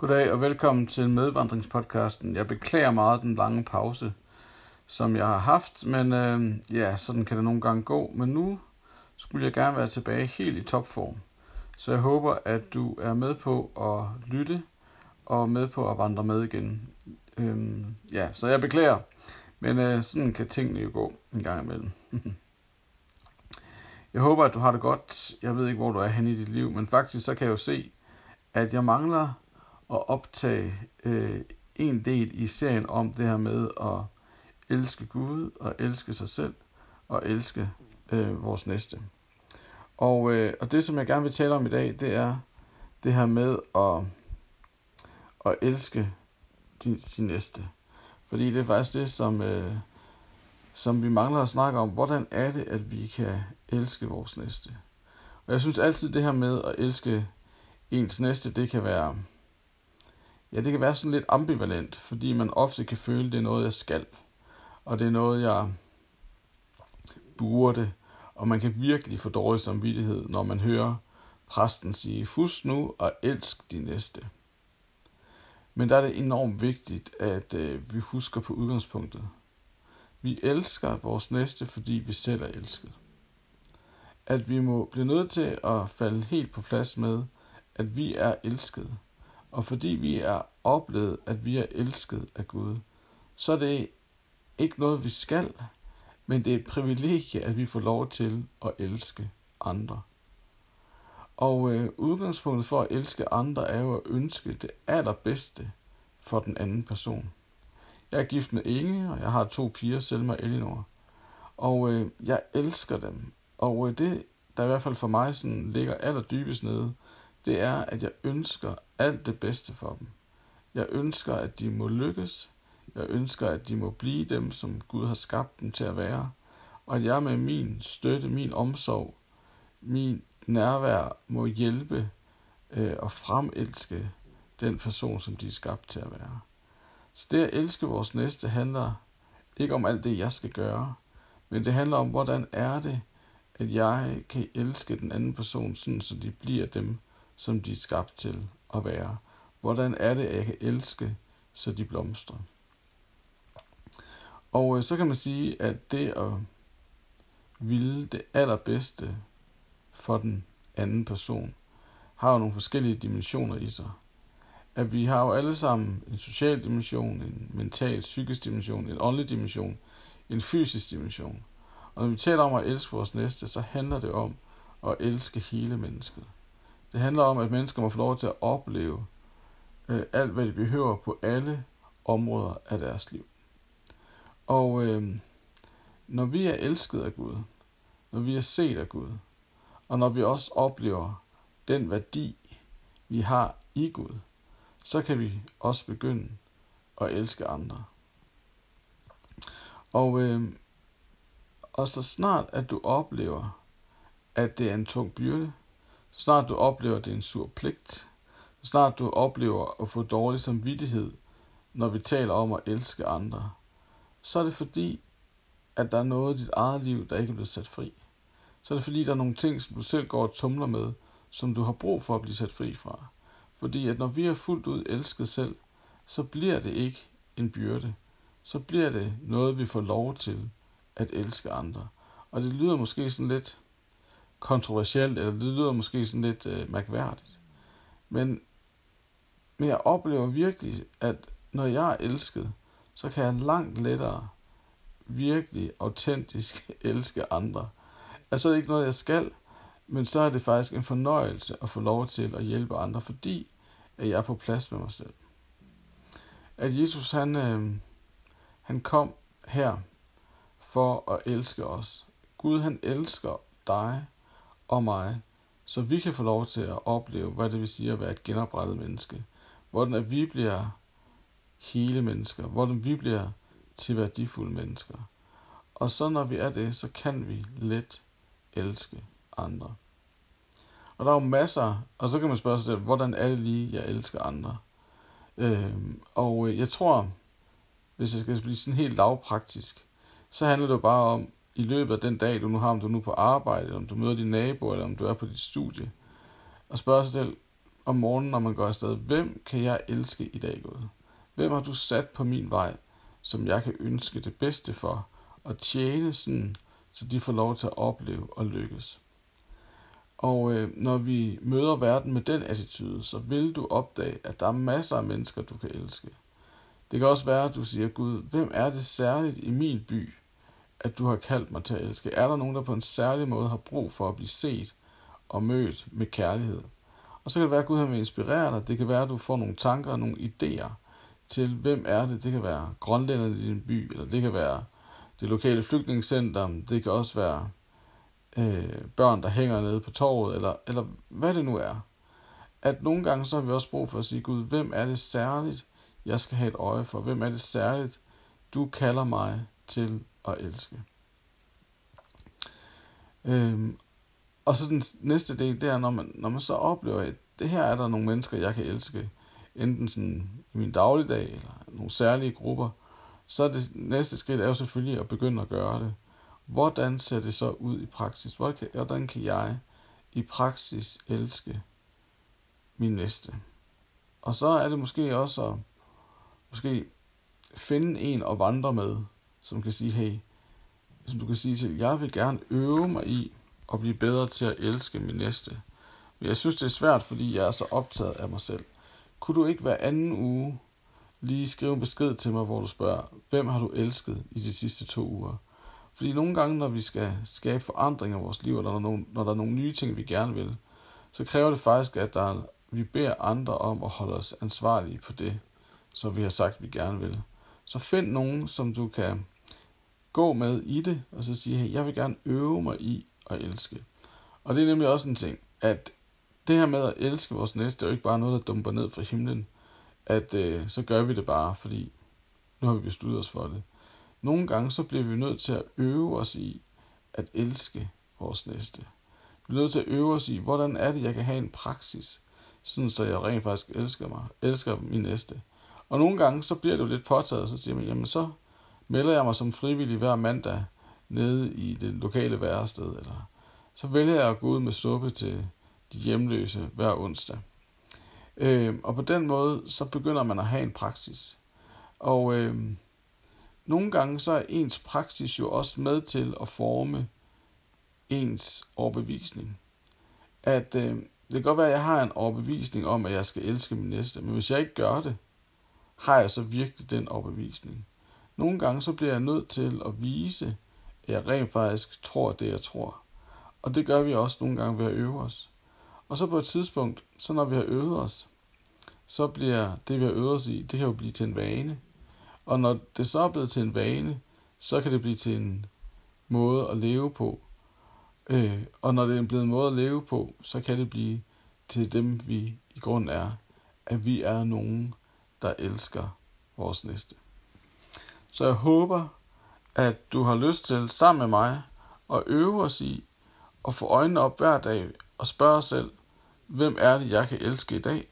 Goddag og velkommen til medvandringspodcasten. Jeg beklager meget den lange pause, som jeg har haft, men øh, ja, sådan kan det nogle gange gå. Men nu skulle jeg gerne være tilbage helt i topform. Så jeg håber, at du er med på at lytte og med på at vandre med igen. Øh, ja, så jeg beklager, men øh, sådan kan tingene jo gå en gang imellem. jeg håber, at du har det godt. Jeg ved ikke, hvor du er henne i dit liv, men faktisk så kan jeg jo se, at jeg mangler at optage øh, en del i serien om det her med at elske Gud og elske sig selv og elske øh, vores næste. Og, øh, og det, som jeg gerne vil tale om i dag, det er det her med at, at elske din, sin næste. Fordi det er faktisk det, som, øh, som vi mangler at snakke om. Hvordan er det, at vi kan elske vores næste? Og jeg synes altid, det her med at elske ens næste, det kan være Ja, det kan være sådan lidt ambivalent, fordi man ofte kan føle, at det er noget, jeg skal. Og det er noget, jeg burde. Og man kan virkelig få dårlig samvittighed, når man hører præsten sige, fus nu og elsk de næste. Men der er det enormt vigtigt, at øh, vi husker på udgangspunktet. Vi elsker vores næste, fordi vi selv er elsket. At vi må blive nødt til at falde helt på plads med, at vi er elskede og fordi vi er oplevet, at vi er elsket af Gud, så er det ikke noget, vi skal, men det er et privilegie, at vi får lov til at elske andre. Og øh, udgangspunktet for at elske andre er jo at ønske det allerbedste for den anden person. Jeg er gift med Inge, og jeg har to piger, Selma og Elinor. Og øh, jeg elsker dem. Og øh, det, der i hvert fald for mig sådan ligger allerdybest nede, det er, at jeg ønsker alt det bedste for dem. Jeg ønsker, at de må lykkes. Jeg ønsker, at de må blive dem, som Gud har skabt dem til at være. Og at jeg med min støtte, min omsorg, min nærvær må hjælpe øh, og fremelske den person, som de er skabt til at være. Så det at elske vores næste handler ikke om alt det, jeg skal gøre, men det handler om, hvordan er det, at jeg kan elske den anden person, sådan så de bliver dem, som de er skabt til at være. Hvordan er det, at jeg kan elske, så de blomstrer? Og øh, så kan man sige, at det at ville det allerbedste for den anden person, har jo nogle forskellige dimensioner i sig. At vi har jo alle sammen en social dimension, en mental, psykisk dimension, en åndelig dimension, en fysisk dimension. Og når vi taler om at elske vores næste, så handler det om at elske hele mennesket. Det handler om, at mennesker må få lov til at opleve øh, alt, hvad de behøver på alle områder af deres liv. Og øh, når vi er elsket af Gud, når vi er set af Gud, og når vi også oplever den værdi, vi har i Gud, så kan vi også begynde at elske andre. Og, øh, og så snart at du oplever, at det er en tung byrde, så snart du oplever, at det er en sur pligt, så snart du oplever at få dårlig samvittighed, når vi taler om at elske andre, så er det fordi, at der er noget i dit eget liv, der ikke er blevet sat fri. Så er det fordi, der er nogle ting, som du selv går og tumler med, som du har brug for at blive sat fri fra. Fordi at når vi er fuldt ud elsket selv, så bliver det ikke en byrde. Så bliver det noget, vi får lov til at elske andre. Og det lyder måske sådan lidt kontroversielt, eller det lyder måske sådan lidt øh, mærkværdigt. Men, men jeg oplever virkelig, at når jeg er elsket, så kan jeg langt lettere virkelig autentisk elske andre. Altså det er ikke noget, jeg skal, men så er det faktisk en fornøjelse at få lov til at hjælpe andre, fordi at jeg er på plads med mig selv. At Jesus han, øh, han kom her for at elske os. Gud han elsker dig og mig, så vi kan få lov til at opleve, hvad det vil sige at være et genoprettet menneske. Hvordan at vi bliver hele mennesker, hvordan vi bliver til værdifulde mennesker. Og så når vi er det, så kan vi let elske andre. Og der er jo masser, og så kan man spørge sig selv, hvordan er det lige, jeg elsker andre? Øhm, og øh, jeg tror, hvis jeg skal blive sådan helt lavpraktisk, så handler det jo bare om i løbet af den dag, du nu har, om du er nu på arbejde, eller om du møder din nabo, eller om du er på dit studie, og spørge sig selv, om morgenen, når man går afsted, hvem kan jeg elske i dag, Gud? Hvem har du sat på min vej, som jeg kan ønske det bedste for, og tjene sådan, så de får lov til at opleve og lykkes. Og øh, når vi møder verden med den attitude, så vil du opdage, at der er masser af mennesker, du kan elske. Det kan også være, at du siger, Gud, hvem er det særligt i min by, at du har kaldt mig til at elske? Er der nogen, der på en særlig måde har brug for at blive set og mødt med kærlighed? Og så kan det være, at Gud har vil inspirere dig. Det kan være, at du får nogle tanker og nogle idéer til, hvem er det? Det kan være grønlænderne i din by, eller det kan være det lokale flygtningscenter. Det kan også være øh, børn, der hænger nede på torvet, eller, eller hvad det nu er. At nogle gange så har vi også brug for at sige, Gud, hvem er det særligt, jeg skal have et øje for? Hvem er det særligt, du kalder mig til at elske? Øhm, og så den næste del, det er, når man, når man så oplever, at det her er der nogle mennesker, jeg kan elske, enten sådan i min dagligdag, eller nogle særlige grupper, så er det næste skridt er jo selvfølgelig at begynde at gøre det. Hvordan ser det så ud i praksis? Hvordan kan jeg i praksis elske min næste? Og så er det måske også at måske finde en at vandre med, som kan sige, hey, som du kan sige til, jeg vil gerne øve mig i at blive bedre til at elske min næste. Men jeg synes, det er svært, fordi jeg er så optaget af mig selv. Kunne du ikke hver anden uge lige skrive en besked til mig, hvor du spørger, hvem har du elsket i de sidste to uger? Fordi nogle gange, når vi skal skabe forandringer i vores liv, eller når, når der er nogle nye ting, vi gerne vil, så kræver det faktisk, at der, vi beder andre om at holde os ansvarlige på det, som vi har sagt, vi gerne vil. Så find nogen, som du kan gå med i det, og så sige, hey, jeg vil gerne øve mig i at elske. Og det er nemlig også en ting, at det her med at elske vores næste, er jo ikke bare noget, der dumper ned fra himlen, at øh, så gør vi det bare, fordi nu har vi besluttet os for det. Nogle gange så bliver vi nødt til at øve os i at elske vores næste. Vi er nødt til at øve os i, hvordan er det, jeg kan have en praksis, sådan så jeg rent faktisk elsker mig, elsker min næste. Og nogle gange så bliver det jo lidt påtaget, og så siger man, jamen så melder jeg mig som frivillig hver mandag nede i det lokale værested, eller så vælger jeg at gå ud med suppe til de hjemløse hver onsdag. Øh, og på den måde, så begynder man at have en praksis. Og øh, nogle gange så er ens praksis jo også med til at forme ens overbevisning. At øh, det kan godt være, at jeg har en overbevisning om, at jeg skal elske min næste, men hvis jeg ikke gør det, har jeg så virkelig den overbevisning. Nogle gange så bliver jeg nødt til at vise, at jeg rent faktisk tror det, jeg tror. Og det gør vi også nogle gange ved at øve os. Og så på et tidspunkt, så når vi har øvet os, så bliver det, vi har øvet os i, det kan jo blive til en vane. Og når det så er blevet til en vane, så kan det blive til en måde at leve på. Øh, og når det er blevet en måde at leve på, så kan det blive til dem, vi i grund er, at vi er nogen, der elsker vores næste. Så jeg håber, at du har lyst til sammen med mig at øve os i at få øjnene op hver dag og spørge os selv, hvem er det, jeg kan elske i dag?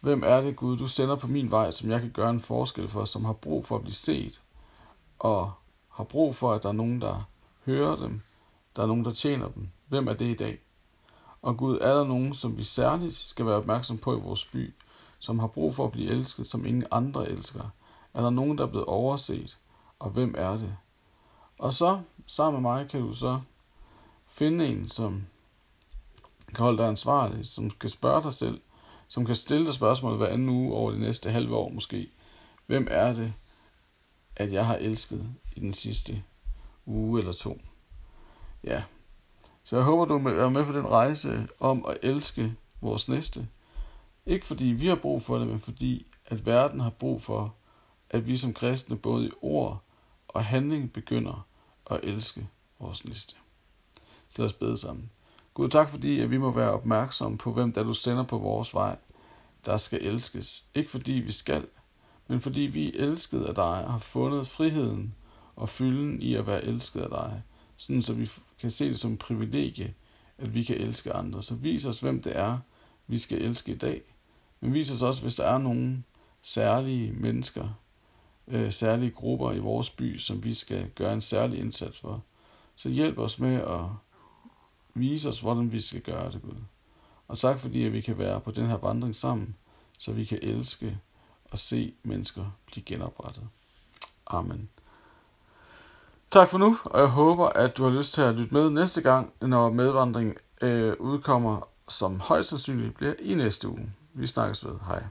Hvem er det, Gud, du sender på min vej, som jeg kan gøre en forskel for, som har brug for at blive set, og har brug for, at der er nogen, der hører dem, der er nogen, der tjener dem. Hvem er det i dag? Og Gud, er der nogen, som vi særligt skal være opmærksom på i vores by, som har brug for at blive elsket, som ingen andre elsker? Er der nogen, der er blevet overset? Og hvem er det? Og så, sammen med mig, kan du så finde en, som kan holde dig ansvarlig, som kan spørge dig selv, som kan stille dig spørgsmål hver anden uge over det næste halve år måske. Hvem er det, at jeg har elsket i den sidste uge eller to? Ja, så jeg håber, du er med på den rejse om at elske vores næste. Ikke fordi vi har brug for det, men fordi at verden har brug for, at vi som kristne både i ord og handling begynder at elske vores næste. Lad os bede sammen. Gud, tak fordi at vi må være opmærksomme på, hvem der du sender på vores vej, der skal elskes. Ikke fordi vi skal, men fordi vi er elsket af dig og har fundet friheden og fylden i at være elsket af dig. Sådan så vi kan se det som et privilegie, at vi kan elske andre. Så vis os, hvem det er, vi skal elske i dag. Men vis os også, hvis der er nogle særlige mennesker, øh, særlige grupper i vores by, som vi skal gøre en særlig indsats for. Så hjælp os med at vise os, hvordan vi skal gøre det, Gud. Og tak fordi, at vi kan være på den her vandring sammen, så vi kan elske og se mennesker blive genoprettet. Amen. Tak for nu, og jeg håber, at du har lyst til at lytte med næste gang, når medvandring øh, udkommer, som højst sandsynligt bliver i næste uge. Vi snakkes ved. Hej.